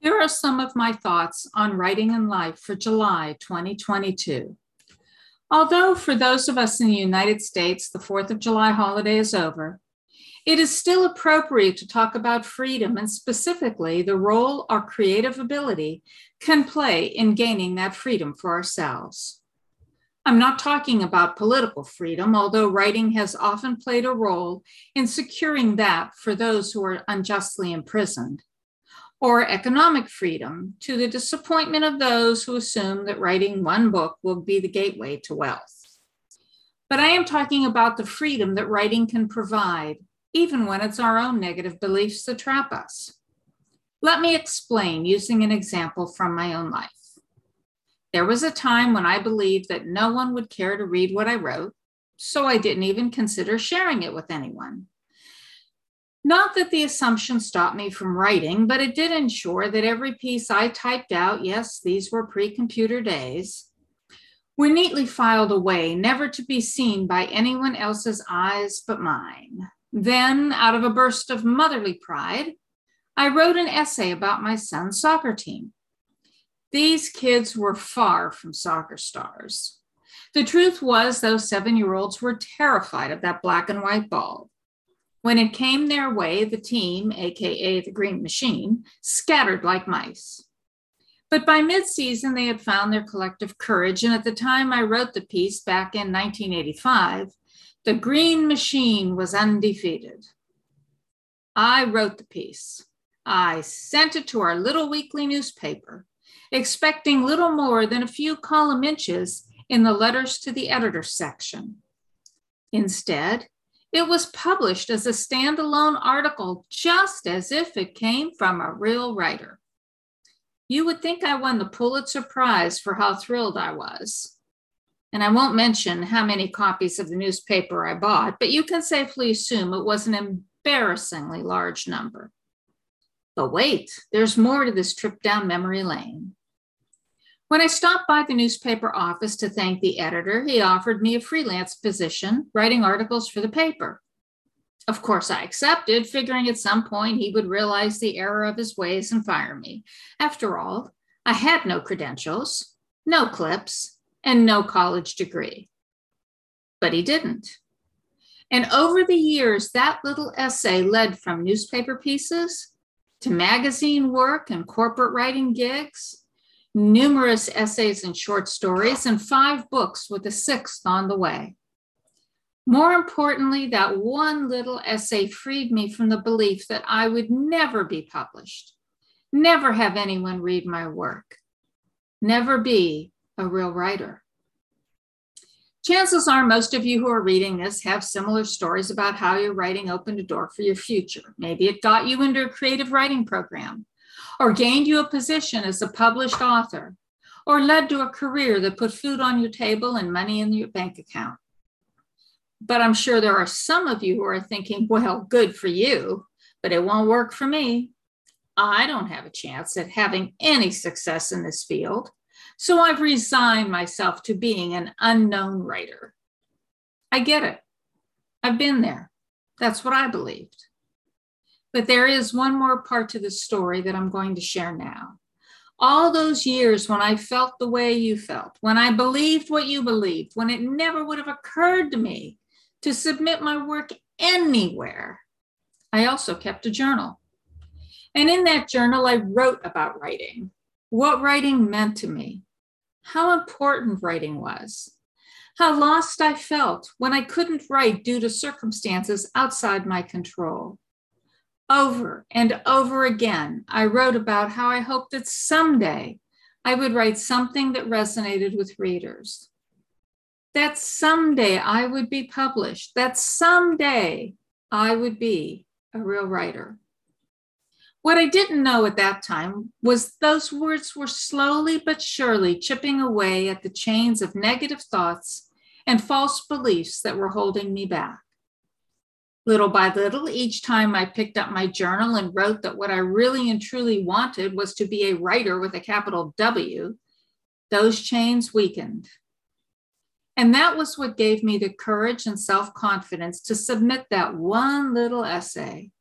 Here are some of my thoughts on writing and life for July 2022. Although for those of us in the United States, the 4th of July holiday is over, it is still appropriate to talk about freedom and specifically the role our creative ability can play in gaining that freedom for ourselves. I'm not talking about political freedom, although writing has often played a role in securing that for those who are unjustly imprisoned or economic freedom to the disappointment of those who assume that writing one book will be the gateway to wealth. But I am talking about the freedom that writing can provide, even when it's our own negative beliefs that trap us. Let me explain using an example from my own life. There was a time when I believed that no one would care to read what I wrote, so I didn't even consider sharing it with anyone. Not that the assumption stopped me from writing, but it did ensure that every piece I typed out, yes, these were pre computer days, were neatly filed away, never to be seen by anyone else's eyes but mine. Then, out of a burst of motherly pride, I wrote an essay about my son's soccer team. These kids were far from soccer stars. The truth was, those seven year olds were terrified of that black and white ball. When it came their way, the team, AKA the Green Machine, scattered like mice. But by mid-season, they had found their collective courage. And at the time I wrote the piece back in 1985, the Green Machine was undefeated. I wrote the piece. I sent it to our little weekly newspaper, expecting little more than a few column inches in the letters to the editor section. Instead, it was published as a standalone article, just as if it came from a real writer. You would think I won the Pulitzer Prize for how thrilled I was. And I won't mention how many copies of the newspaper I bought, but you can safely assume it was an embarrassingly large number. But wait, there's more to this trip down memory lane. When I stopped by the newspaper office to thank the editor, he offered me a freelance position writing articles for the paper. Of course, I accepted, figuring at some point he would realize the error of his ways and fire me. After all, I had no credentials, no clips, and no college degree. But he didn't. And over the years, that little essay led from newspaper pieces to magazine work and corporate writing gigs numerous essays and short stories, and five books with a sixth on the way. More importantly, that one little essay freed me from the belief that I would never be published, never have anyone read my work, never be a real writer. Chances are most of you who are reading this have similar stories about how your writing opened a door for your future. Maybe it got you into a creative writing program or gained you a position as a published author, or led to a career that put food on your table and money in your bank account. But I'm sure there are some of you who are thinking, well, good for you, but it won't work for me. I don't have a chance at having any success in this field. So I've resigned myself to being an unknown writer. I get it. I've been there. That's what I believed. But there is one more part to the story that I'm going to share now. All those years when I felt the way you felt, when I believed what you believed, when it never would have occurred to me to submit my work anywhere, I also kept a journal. And in that journal, I wrote about writing, what writing meant to me, how important writing was, how lost I felt when I couldn't write due to circumstances outside my control. Over and over again, I wrote about how I hoped that someday I would write something that resonated with readers. That someday I would be published, that someday I would be a real writer. What I didn't know at that time was those words were slowly but surely chipping away at the chains of negative thoughts and false beliefs that were holding me back. Little by little, each time I picked up my journal and wrote that what I really and truly wanted was to be a writer with a capital W, those chains weakened. And that was what gave me the courage and self confidence to submit that one little essay.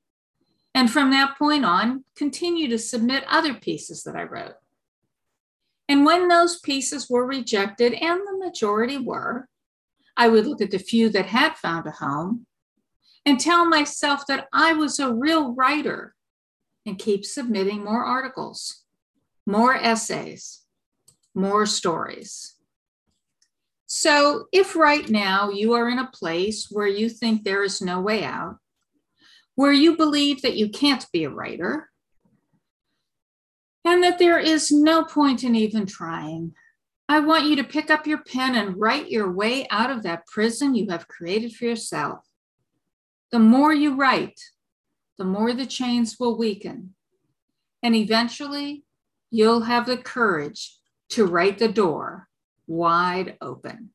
And from that point on, continue to submit other pieces that I wrote. And when those pieces were rejected, and the majority were, I would look at the few that had found a home and tell myself that I was a real writer and keep submitting more articles, more essays, more stories. So, if right now you are in a place where you think there is no way out, where you believe that you can't be a writer, and that there is no point in even trying, I want you to pick up your pen and write your way out of that prison you have created for yourself. The more you write, the more the chains will weaken. And eventually, you'll have the courage to write the door wide open.